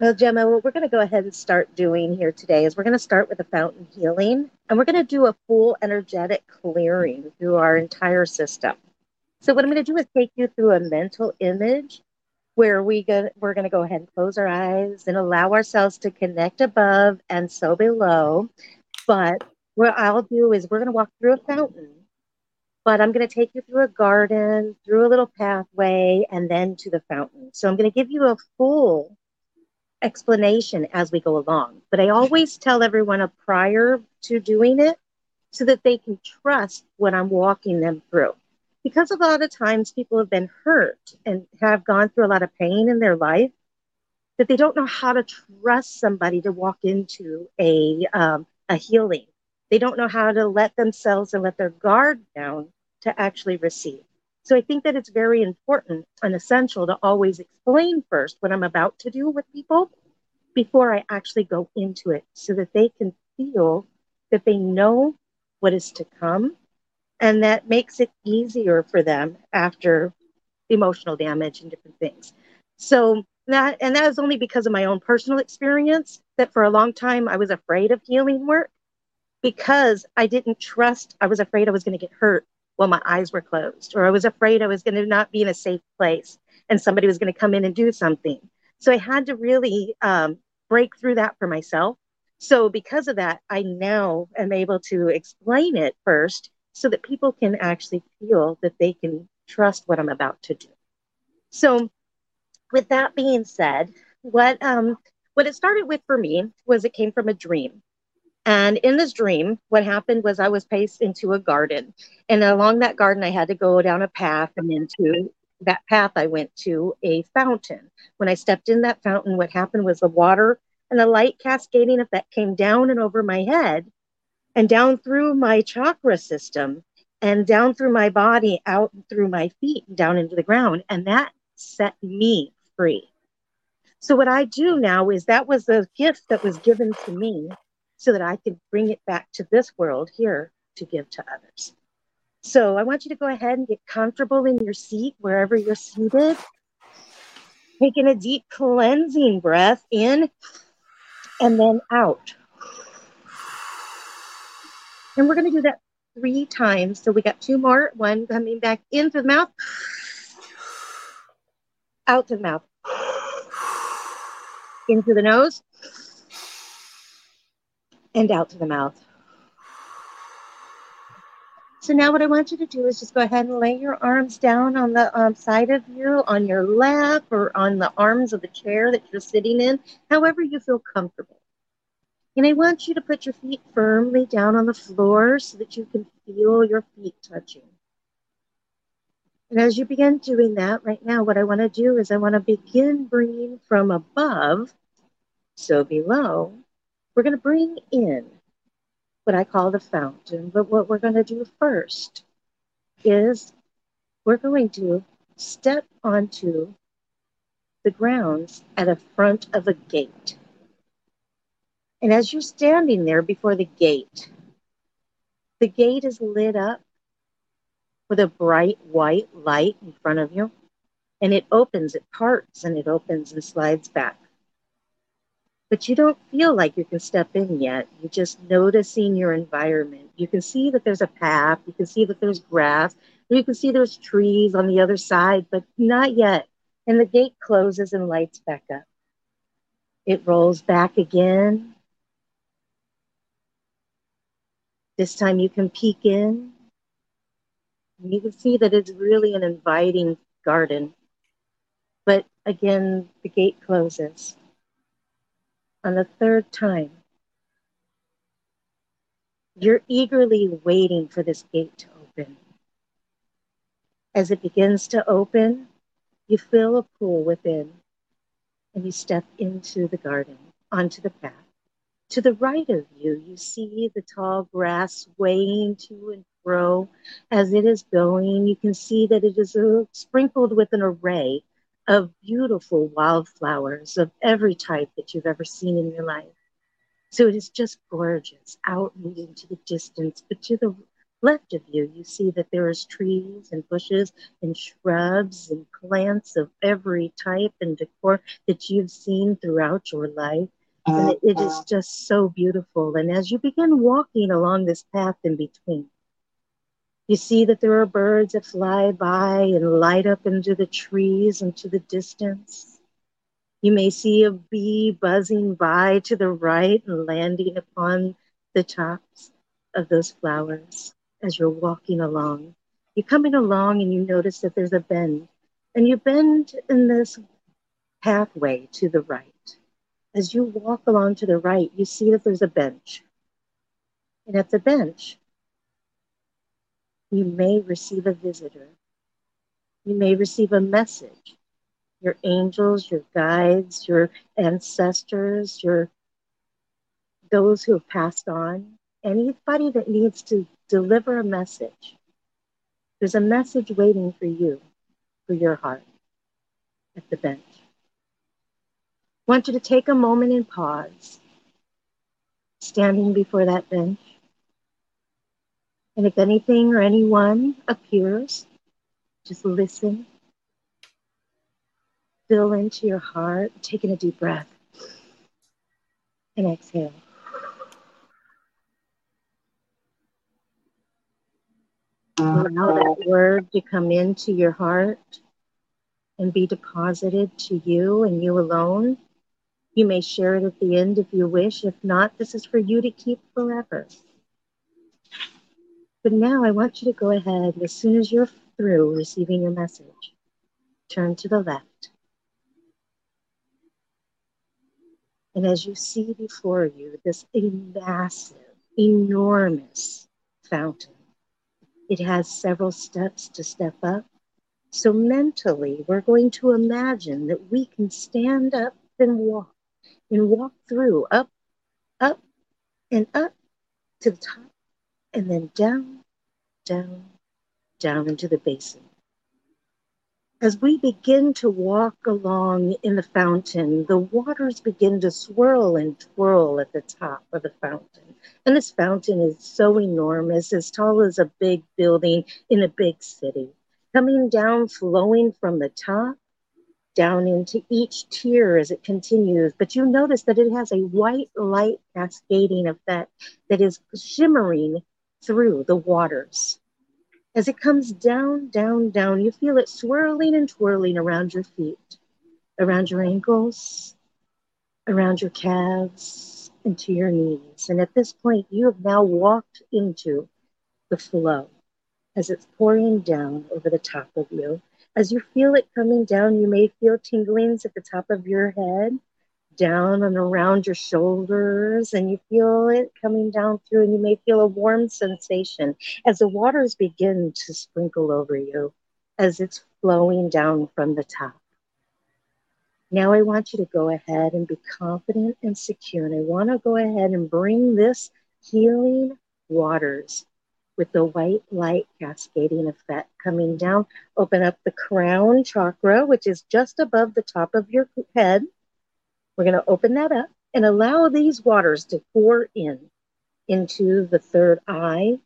Well, Gemma, what we're going to go ahead and start doing here today is we're going to start with a fountain healing and we're going to do a full energetic clearing through our entire system. So, what I'm going to do is take you through a mental image where we go, we're going to go ahead and close our eyes and allow ourselves to connect above and so below. But what I'll do is we're going to walk through a fountain, but I'm going to take you through a garden, through a little pathway, and then to the fountain. So, I'm going to give you a full explanation as we go along. But I always tell everyone a prior to doing it so that they can trust what I'm walking them through. Because a lot of times people have been hurt and have gone through a lot of pain in their life, that they don't know how to trust somebody to walk into a um, a healing. They don't know how to let themselves and let their guard down to actually receive. So I think that it's very important and essential to always explain first what I'm about to do with people before I actually go into it so that they can feel that they know what is to come. And that makes it easier for them after emotional damage and different things. So that, and that was only because of my own personal experience that for a long time I was afraid of healing work because I didn't trust, I was afraid I was going to get hurt while my eyes were closed, or I was afraid I was going to not be in a safe place and somebody was going to come in and do something. So I had to really um, break through that for myself. So because of that, I now am able to explain it first so that people can actually feel that they can trust what I'm about to do. So with that being said, what um what it started with for me was it came from a dream. And in this dream, what happened was I was placed into a garden. And along that garden, I had to go down a path. And into that path, I went to a fountain. When I stepped in that fountain, what happened was the water and the light cascading effect came down and over my head and down through my chakra system and down through my body, out through my feet, and down into the ground. And that set me free. So, what I do now is that was a gift that was given to me so that I can bring it back to this world here to give to others. So I want you to go ahead and get comfortable in your seat wherever you're seated. Taking a deep cleansing breath in and then out. And we're going to do that three times. So we got two more. One coming back in through the mouth, out to the mouth, into the nose, and out to the mouth. So now what I want you to do is just go ahead and lay your arms down on the um, side of you, on your lap, or on the arms of the chair that you're sitting in, however you feel comfortable. And I want you to put your feet firmly down on the floor so that you can feel your feet touching. And as you begin doing that right now, what I want to do is I want to begin bringing from above, so below, we're going to bring in what I call the fountain. But what we're going to do first is we're going to step onto the grounds at the front of a gate. And as you're standing there before the gate, the gate is lit up with a bright white light in front of you. And it opens, it parts, and it opens and slides back but you don't feel like you can step in yet. You're just noticing your environment. You can see that there's a path, you can see that there's grass, you can see there's trees on the other side, but not yet. And the gate closes and lights back up. It rolls back again. This time you can peek in. You can see that it's really an inviting garden. But again, the gate closes on the third time, you're eagerly waiting for this gate to open. As it begins to open, you feel a pull within and you step into the garden, onto the path. To the right of you, you see the tall grass swaying to and fro as it is going. You can see that it is uh, sprinkled with an array of beautiful wildflowers of every type that you've ever seen in your life. So it is just gorgeous out and into the distance, but to the left of you, you see that there is trees and bushes and shrubs and plants of every type and decor that you've seen throughout your life. And it, it is uh. just so beautiful. And as you begin walking along this path in between, you see that there are birds that fly by and light up into the trees and to the distance. You may see a bee buzzing by to the right and landing upon the tops of those flowers as you're walking along. You're coming along and you notice that there's a bend, and you bend in this pathway to the right. As you walk along to the right, you see that there's a bench. And at the bench, you may receive a visitor. You may receive a message. Your angels, your guides, your ancestors, your those who have passed on, anybody that needs to deliver a message. There's a message waiting for you, for your heart at the bench. I want you to take a moment and pause, standing before that bench. And if anything or anyone appears, just listen. Fill into your heart, taking a deep breath, and exhale. Allow that word to come into your heart and be deposited to you and you alone. You may share it at the end if you wish. If not, this is for you to keep forever. But now I want you to go ahead, as soon as you're through receiving your message, turn to the left. And as you see before you this massive, enormous fountain, it has several steps to step up. So mentally, we're going to imagine that we can stand up and walk and walk through up, up, and up to the top and then down, down, down into the basin. As we begin to walk along in the fountain, the waters begin to swirl and twirl at the top of the fountain. And this fountain is so enormous, as tall as a big building in a big city, coming down, flowing from the top down into each tier as it continues. But you notice that it has a white light cascading effect that is shimmering through the waters. As it comes down, down, down, you feel it swirling and twirling around your feet, around your ankles, around your calves, and to your knees. And at this point, you have now walked into the flow as it's pouring down over the top of you. As you feel it coming down, you may feel tinglings at the top of your head down and around your shoulders and you feel it coming down through and you may feel a warm sensation as the waters begin to sprinkle over you as it's flowing down from the top. Now I want you to go ahead and be confident and secure. And I want to go ahead and bring this healing waters with the white light cascading effect coming down. Open up the crown chakra, which is just above the top of your head we're going to open that up and allow these waters to pour in into the third eye,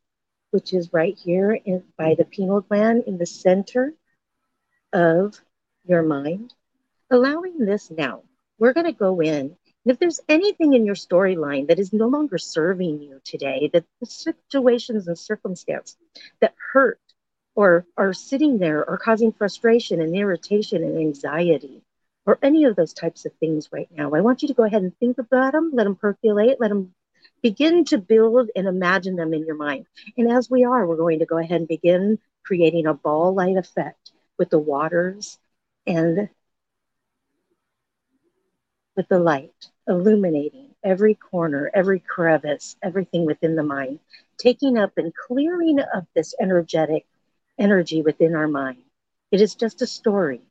which is right here in, by the pineal gland in the center of your mind. Allowing this now, we're going to go in. And if there's anything in your storyline that is no longer serving you today, that the situations and circumstance that hurt or are sitting there or causing frustration and irritation and anxiety, or any of those types of things right now. I want you to go ahead and think about them, let them percolate, let them begin to build and imagine them in your mind. And as we are, we're going to go ahead and begin creating a ball light effect with the waters and with the light illuminating every corner, every crevice, everything within the mind, taking up and clearing up this energetic energy within our mind. It is just a story.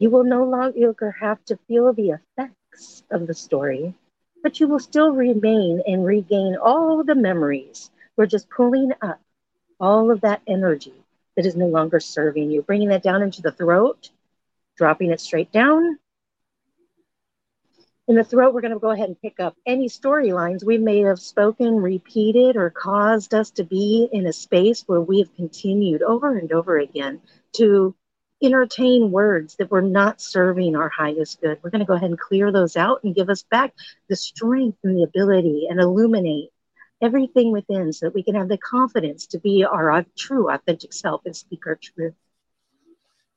You will no longer have to feel the effects of the story, but you will still remain and regain all the memories. We're just pulling up all of that energy that is no longer serving you, bringing that down into the throat, dropping it straight down. In the throat, we're going to go ahead and pick up any storylines we may have spoken, repeated, or caused us to be in a space where we have continued over and over again to entertain words that were not serving our highest good. We're going to go ahead and clear those out and give us back the strength and the ability and illuminate everything within so that we can have the confidence to be our true, authentic self and speak our truth.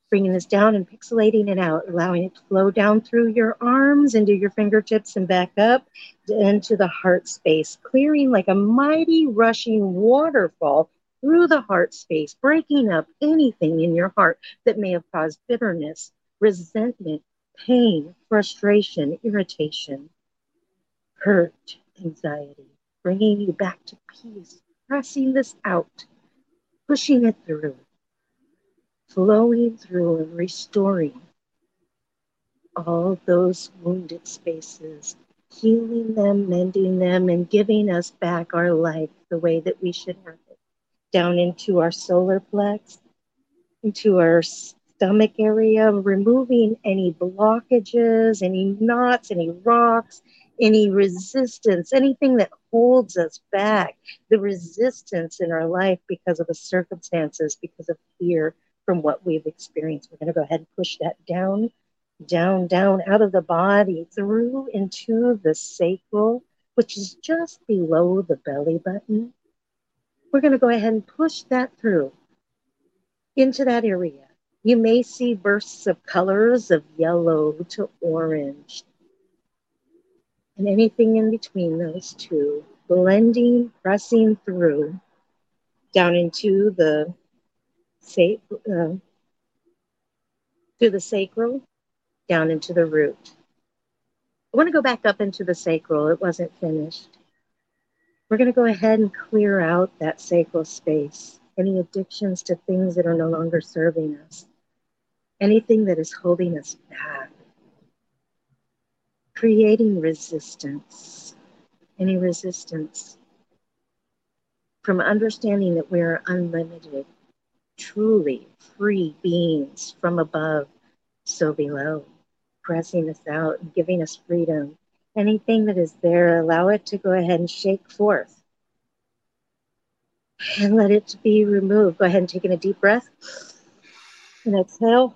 Bringing this down and pixelating it out, allowing it to flow down through your arms, into your fingertips, and back up into the heart space, clearing like a mighty rushing waterfall through the heart space, breaking up anything in your heart that may have caused bitterness, resentment, pain, frustration, irritation, hurt, anxiety, bringing you back to peace, pressing this out, pushing it through, flowing through and restoring all those wounded spaces, healing them, mending them, and giving us back our life the way that we should have down into our solar plex, into our stomach area, removing any blockages, any knots, any rocks, any resistance, anything that holds us back, the resistance in our life because of the circumstances, because of fear from what we've experienced. We're going to go ahead and push that down, down, down out of the body, through into the sacral, which is just below the belly button we're going to go ahead and push that through into that area. You may see bursts of colors of yellow to orange and anything in between those two, blending, pressing through down into the uh, through the sacral, down into the root. I want to go back up into the sacral. It wasn't finished. We're going to go ahead and clear out that sacral space, any addictions to things that are no longer serving us, anything that is holding us back, creating resistance, any resistance. From understanding that we're unlimited, truly free beings from above, so below, pressing us out and giving us freedom anything that is there, allow it to go ahead and shake forth and let it be removed. Go ahead and take in a deep breath and exhale.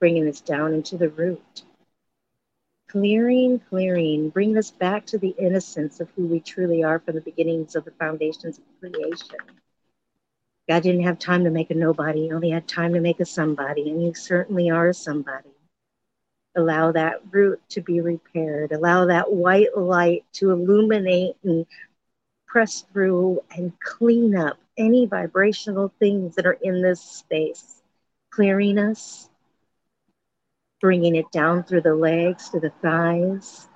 Bringing this down into the root. Clearing, clearing, bring us back to the innocence of who we truly are from the beginnings of the foundations of creation. God didn't have time to make a nobody, he only had time to make a somebody, and you certainly are a somebody. Allow that root to be repaired. Allow that white light to illuminate and press through and clean up any vibrational things that are in this space, clearing us, bringing it down through the legs to the thighs,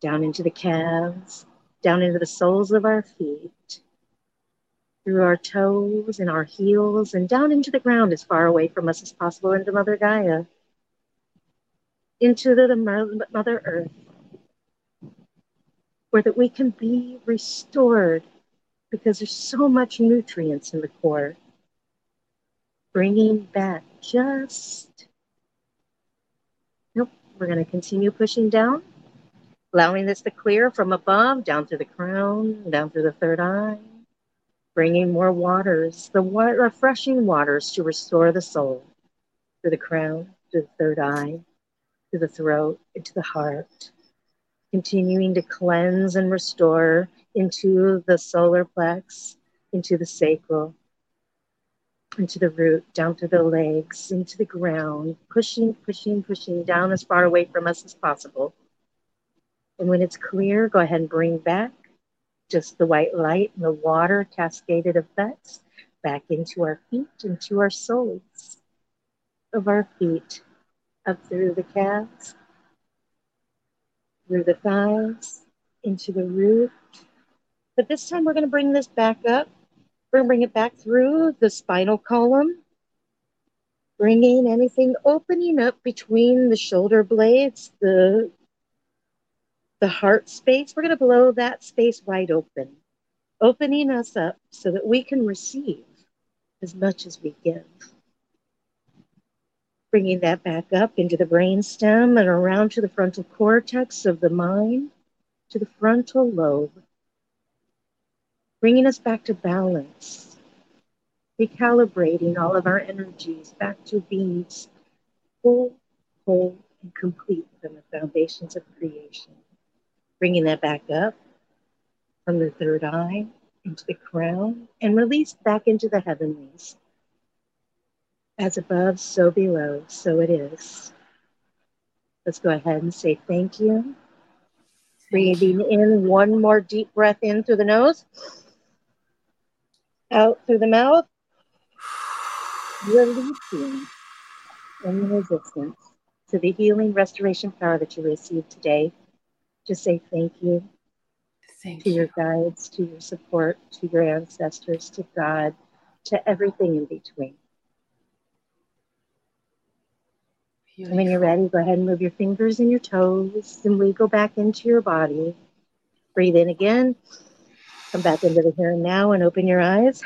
down into the calves, down into the soles of our feet, through our toes and our heels, and down into the ground as far away from us as possible into Mother Gaia into the Mother Earth, where that we can be restored because there's so much nutrients in the core. Bringing back just, nope, we're going to continue pushing down, allowing this to clear from above, down through the crown, down through the third eye, bringing more waters, the refreshing waters to restore the soul through the crown, to the third eye, to the throat, into the heart, continuing to cleanse and restore into the solar plex, into the sacral, into the root, down to the legs, into the ground, pushing, pushing, pushing down as far away from us as possible. And when it's clear, go ahead and bring back just the white light and the water cascaded effects back into our feet, into our soles of our feet, up through the calves, through the thighs, into the root. But this time we're going to bring this back up. We're going to bring it back through the spinal column, bringing anything opening up between the shoulder blades, the, the heart space. We're going to blow that space wide open, opening us up so that we can receive as much as we give Bringing that back up into the brain stem and around to the frontal cortex of the mind, to the frontal lobe. Bringing us back to balance, recalibrating all of our energies back to being full, whole, and complete from the foundations of creation. Bringing that back up from the third eye into the crown and released back into the heavenlies. As above, so below, so it is. Let's go ahead and say thank you. Breathing in one more deep breath in through the nose, out through the mouth, releasing any resistance to the healing restoration power that you received today. Just say thank you Thank to you. your guides, to your support, to your ancestors, to God, to everything in between. And when you're ready, go ahead and move your fingers and your toes and we go back into your body. Breathe in again. Come back into the here and now and open your eyes.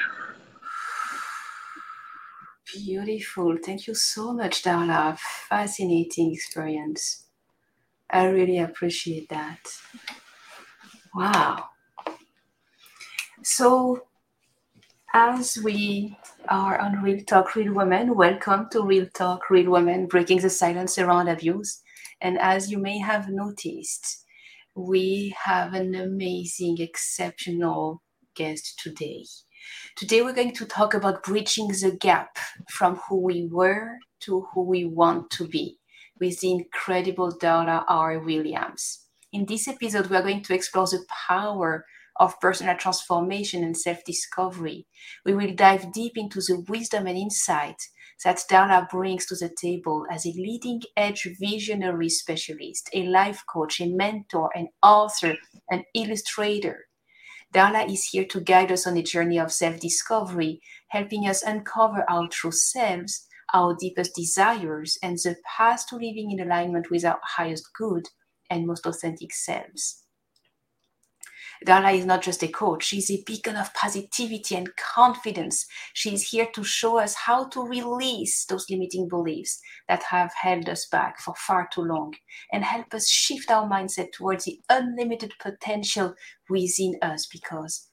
Beautiful. Thank you so much, Darla. Fascinating experience. I really appreciate that. Wow. So, as we are on Real Talk Real Women, welcome to Real Talk Real Women, breaking the silence around abuse. And as you may have noticed, we have an amazing, exceptional guest today. Today, we're going to talk about bridging the gap from who we were to who we want to be with the incredible Darla R. Williams. In this episode, we are going to explore the power of personal transformation and self discovery. We will dive deep into the wisdom and insight that Darla brings to the table as a leading edge visionary specialist, a life coach, a mentor, an author, an illustrator. Darla is here to guide us on a journey of self discovery, helping us uncover our true selves, our deepest desires, and the path to living in alignment with our highest good and most authentic selves. Darla is not just a coach, she's a beacon of positivity and confidence. She is here to show us how to release those limiting beliefs that have held us back for far too long and help us shift our mindset towards the unlimited potential within us because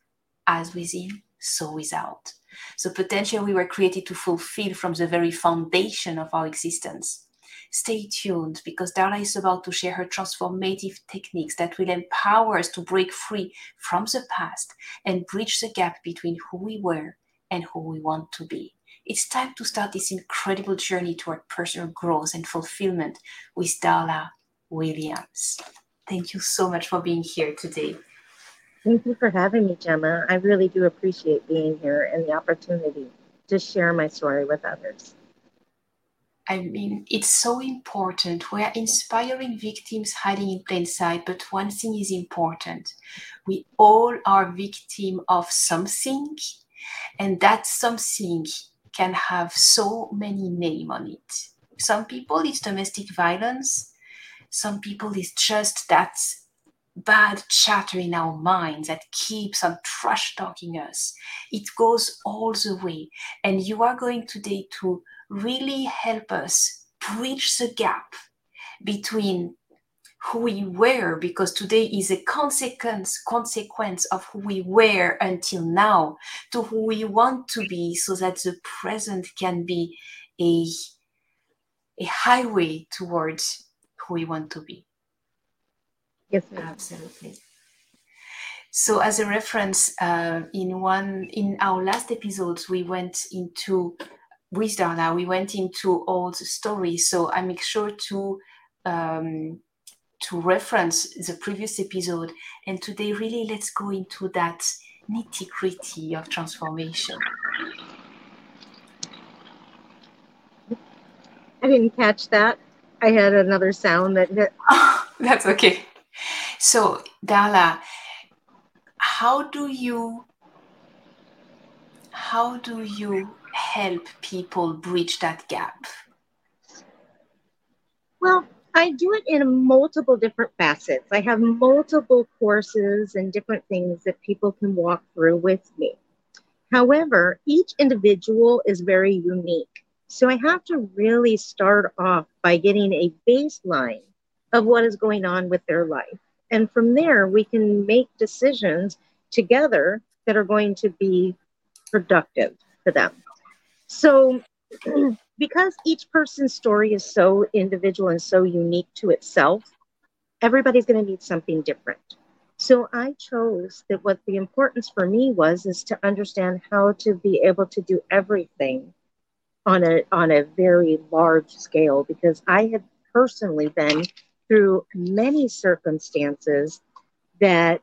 as within, so without. So, potential we were created to fulfill from the very foundation of our existence. Stay tuned because Darla is about to share her transformative techniques that will empower us to break free from the past and bridge the gap between who we were and who we want to be. It's time to start this incredible journey toward personal growth and fulfillment with Darla Williams. Thank you so much for being here today. Thank you for having me, Gemma. I really do appreciate being here and the opportunity to share my story with others. I mean, it's so important. We are inspiring victims hiding in plain sight, but one thing is important. We all are victim of something, and that something can have so many name on it. Some people it's domestic violence. Some people it's just that bad chatter in our minds that keeps on trash talking us. It goes all the way. And you are going today to really help us bridge the gap between who we were because today is a consequence consequence of who we were until now to who we want to be so that the present can be a a highway towards who we want to be Yes, ma'am. absolutely so as a reference uh, in one in our last episodes we went into with Darla, we went into old stories. So I make sure to um, to reference the previous episode. And today, really, let's go into that nitty gritty of transformation. I didn't catch that. I had another sound that hit. That's okay. So, Darla, how do you how do you help people bridge that gap? Well, I do it in multiple different facets. I have multiple courses and different things that people can walk through with me. However, each individual is very unique. So I have to really start off by getting a baseline of what is going on with their life. And from there, we can make decisions together that are going to be productive for them. So, because each person's story is so individual and so unique to itself, everybody's going to need something different. So I chose that what the importance for me was is to understand how to be able to do everything on a on a very large scale because I had personally been through many circumstances that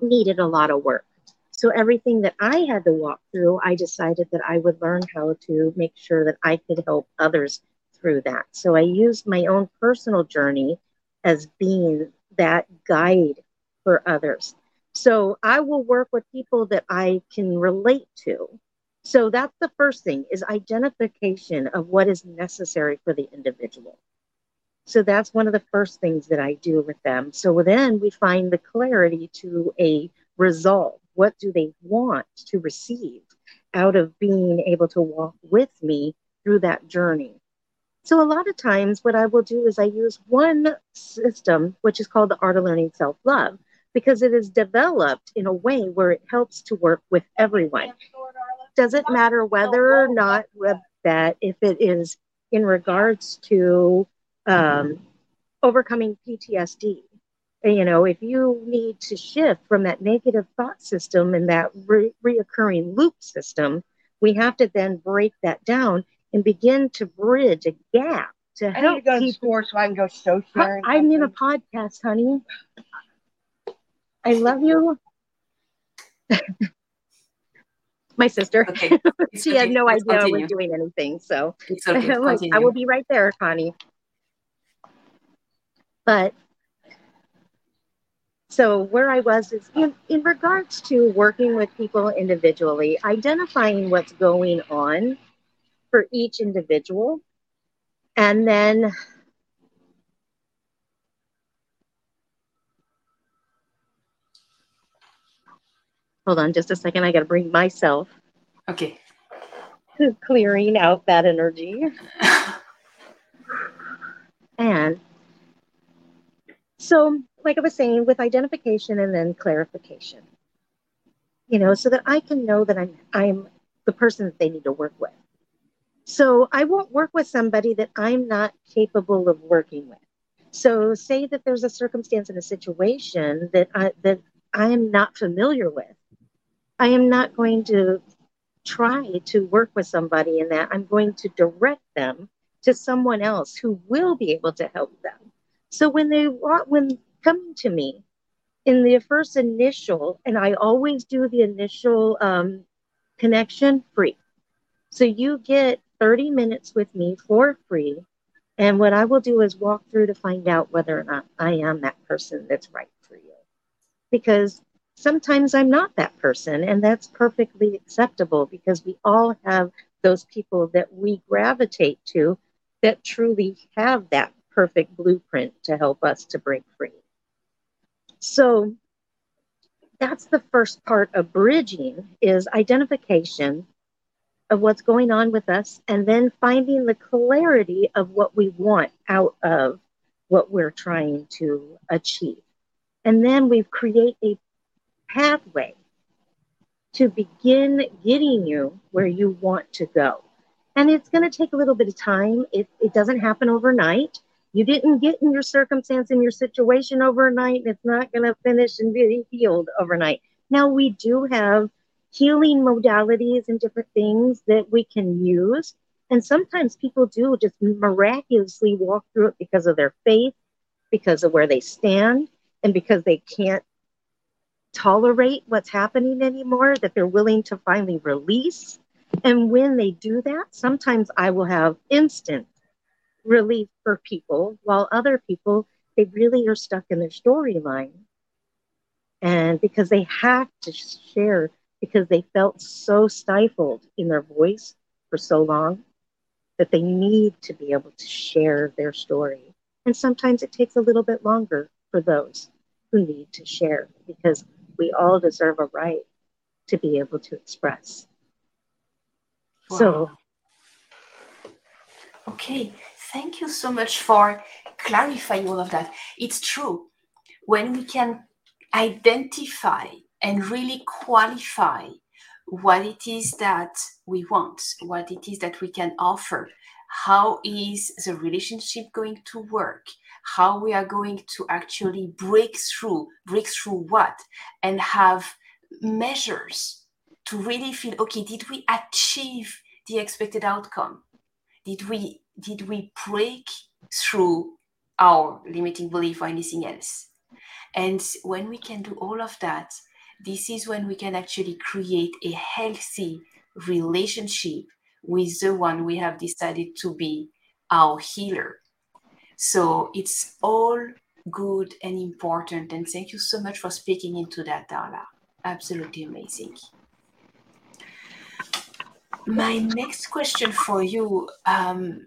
needed a lot of work. So everything that I had to walk through, I decided that I would learn how to make sure that I could help others through that. So I used my own personal journey as being that guide for others. So I will work with people that I can relate to. So that's the first thing is identification of what is necessary for the individual. So that's one of the first things that I do with them. So then we find the clarity to a resolve. What do they want to receive out of being able to walk with me through that journey? So, a lot of times, what I will do is I use one system, which is called the Art of Learning Self Love, because it is developed in a way where it helps to work with everyone. Doesn't matter whether or not that, if it is in regards to um, overcoming PTSD, you know, if you need to shift from that negative thought system and that re- reoccurring loop system, we have to then break that down and begin to bridge a gap to I help need to go to people. store so I can go show sharing. I'm in a podcast, honey. I love you. My sister. Okay. It's she had no Let's idea I continue. was doing anything. So okay. I'm like, I will be right there, Connie. But so where I was is in, in regards to working with people individually, identifying what's going on for each individual, and then hold on just a second. I got to bring myself Okay. to clearing out that energy. And so, like I was saying, with identification and then clarification, you know, so that I can know that I'm I'm the person that they need to work with. So I won't work with somebody that I'm not capable of working with. So say that there's a circumstance in a situation that I that I am not familiar with. I am not going to try to work with somebody in that. I'm going to direct them to someone else who will be able to help them. So when they want, when coming to me in the first initial, and I always do the initial um, connection free. So you get 30 minutes with me for free. And what I will do is walk through to find out whether or not I am that person that's right for you. Because sometimes I'm not that person, and that's perfectly acceptable because we all have those people that we gravitate to that truly have that perfect blueprint to help us to break free. So that's the first part of bridging is identification of what's going on with us and then finding the clarity of what we want out of what we're trying to achieve. And then we create a pathway to begin getting you where you want to go. And it's going to take a little bit of time. It, it doesn't happen overnight. You didn't get in your circumstance and your situation overnight. It's not going to finish and be healed overnight. Now, we do have healing modalities and different things that we can use. And sometimes people do just miraculously walk through it because of their faith, because of where they stand, and because they can't tolerate what's happening anymore, that they're willing to finally release. And when they do that, sometimes I will have instant relief for people, while other people, they really are stuck in their storyline. And because they have to share, because they felt so stifled in their voice for so long, that they need to be able to share their story. And sometimes it takes a little bit longer for those who need to share because we all deserve a right to be able to express. So Okay, thank you so much for clarifying all of that. It's true. When we can identify and really qualify what it is that we want, what it is that we can offer, how is the relationship going to work, how we are going to actually break through, break through what, and have measures to really feel okay, did we achieve the expected outcome? Did we did we break through our limiting belief or anything else? And when we can do all of that, this is when we can actually create a healthy relationship with the one we have decided to be our healer. So it's all good and important. And thank you so much for speaking into that, Darla. Absolutely amazing. My next question for you um,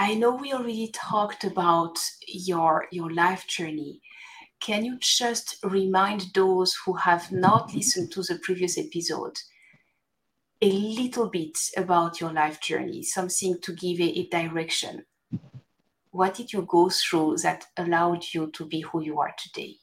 I know we already talked about your your life journey. Can you just remind those who have not listened to the previous episode a little bit about your life journey, something to give a, a direction? What did you go through that allowed you to be who you are today?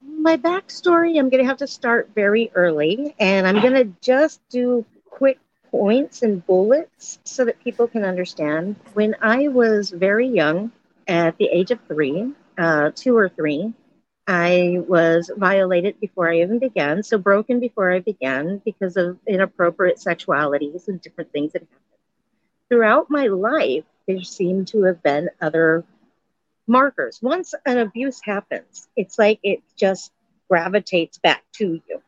My backstory, I'm going to have to start very early, and I'm going to just do quick points and bullets so that people can understand. When I was very young, at the age of three, uh, two or three, I was violated before I even began, so broken before I began because of inappropriate sexualities and different things that happened. Throughout my life, there seemed to have been other markers. Once an abuse happens, it's like it just gravitates back to you.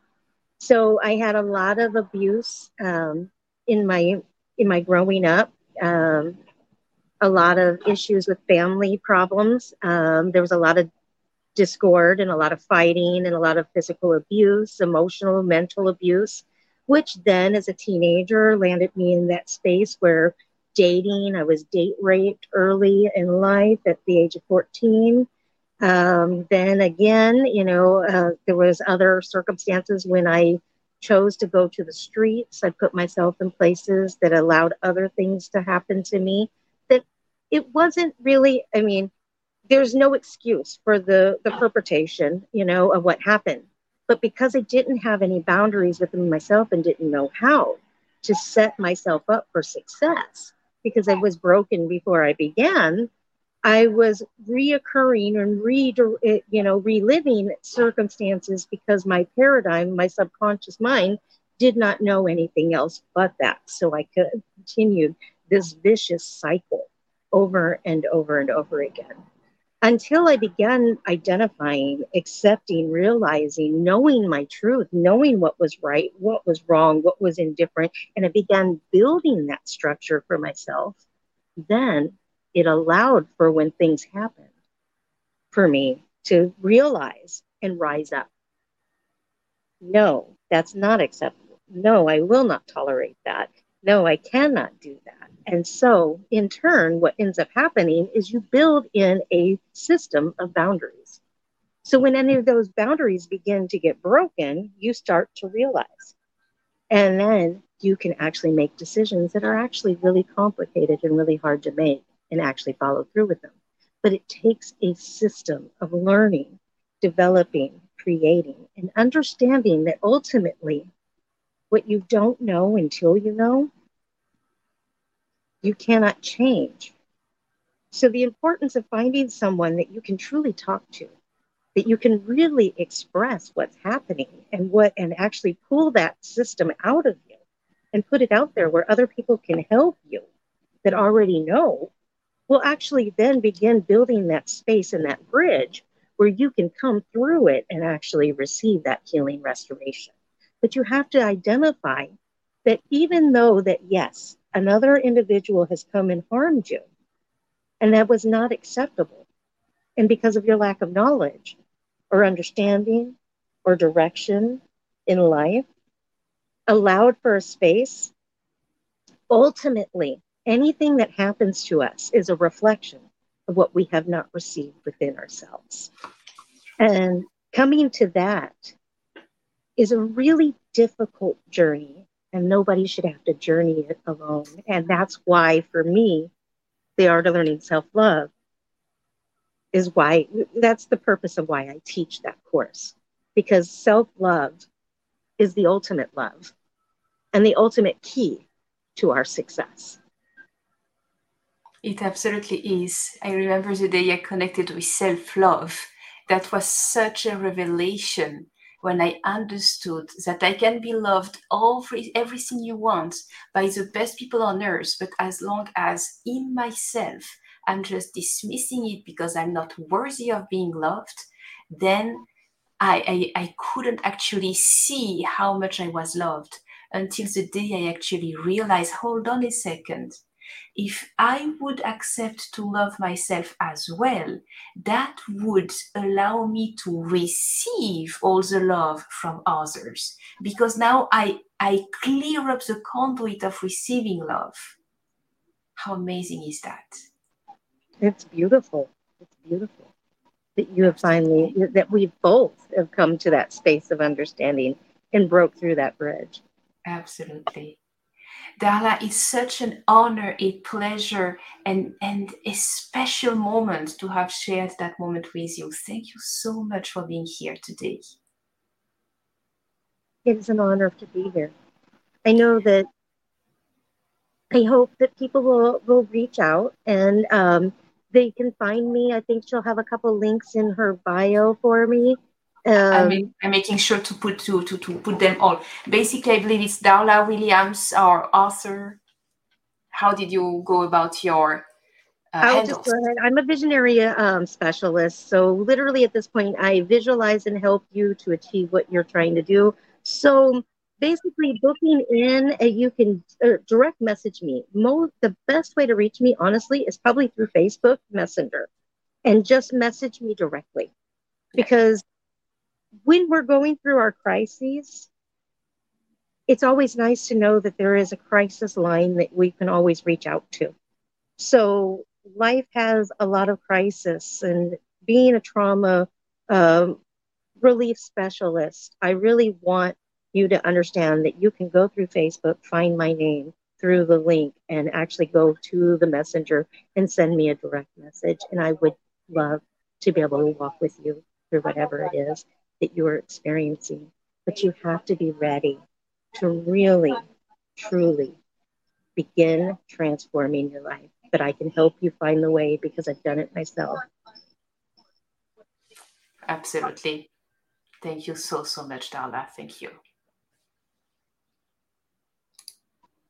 So I had a lot of abuse um, in my in my growing up. Um, a lot of issues with family problems. Um, there was a lot of discord and a lot of fighting and a lot of physical abuse, emotional, mental abuse, which then as a teenager landed me in that space where dating, I was date raped early in life at the age of 14. Um, then again, you know, uh, there was other circumstances when I chose to go to the streets. I put myself in places that allowed other things to happen to me. That it wasn't really, I mean, there's no excuse for the, the perpetration, you know, of what happened. But because I didn't have any boundaries within myself and didn't know how to set myself up for success, because I was broken before I began, I was reoccurring and re, you know, reliving circumstances because my paradigm, my subconscious mind, did not know anything else but that. So I continued this vicious cycle over and over and over again until I began identifying, accepting, realizing, knowing my truth, knowing what was right, what was wrong, what was indifferent, and I began building that structure for myself. Then it allowed for when things happened for me to realize and rise up. No, that's not acceptable. No, I will not tolerate that. No, I cannot do that. And so, in turn, what ends up happening is you build in a system of boundaries. So, when any of those boundaries begin to get broken, you start to realize. And then you can actually make decisions that are actually really complicated and really hard to make and actually follow through with them. But it takes a system of learning, developing, creating, and understanding that ultimately what you don't know until you know, you cannot change. So, the importance of finding someone that you can truly talk to, that you can really express what's happening and what, and actually pull that system out of you and put it out there where other people can help you that already know will actually then begin building that space and that bridge where you can come through it and actually receive that healing restoration. But you have to identify that even though that, yes, another individual has come and harmed you, and that was not acceptable, and because of your lack of knowledge or understanding or direction in life, allowed for a space, ultimately anything that happens to us is a reflection of what we have not received within ourselves. And coming to that is a really difficult journey and nobody should have to journey it alone. And that's why, for me, the art of learning self love is why that's the purpose of why I teach that course because self love is the ultimate love and the ultimate key to our success. It absolutely is. I remember the day I connected with self love. That was such a revelation when I understood that I can be loved all everything you want by the best people on earth, but as long as in myself I'm just dismissing it because I'm not worthy of being loved, then I, I, I couldn't actually see how much I was loved until the day I actually realized hold on a second. If I would accept to love myself as well, that would allow me to receive all the love from others. Because now I, I clear up the conduit of receiving love. How amazing is that? It's beautiful. It's beautiful that you have finally that we both have come to that space of understanding and broke through that bridge. Absolutely. Darla, it's such an honor, a pleasure, and, and a special moment to have shared that moment with you. Thank you so much for being here today. It is an honor to be here. I know that I hope that people will, will reach out and um, they can find me. I think she'll have a couple links in her bio for me. Um, I'm, I'm, making sure to put to, to, to put them all. Basically, I believe it's Darla Williams, our author. How did you go about your uh, I'll just go ahead. I'm a visionary um, specialist. So, literally, at this point, I visualize and help you to achieve what you're trying to do. So, basically booking in uh, you can uh, direct message me Mo- the best way to reach me honestly is probably through facebook messenger and just message me directly because when we're going through our crises it's always nice to know that there is a crisis line that we can always reach out to so life has a lot of crisis and being a trauma um, relief specialist i really want you to understand that you can go through Facebook, find my name through the link, and actually go to the messenger and send me a direct message. And I would love to be able to walk with you through whatever it is that you're experiencing. But you have to be ready to really, truly begin transforming your life. But I can help you find the way because I've done it myself. Absolutely. Thank you so, so much, Darla. Thank you.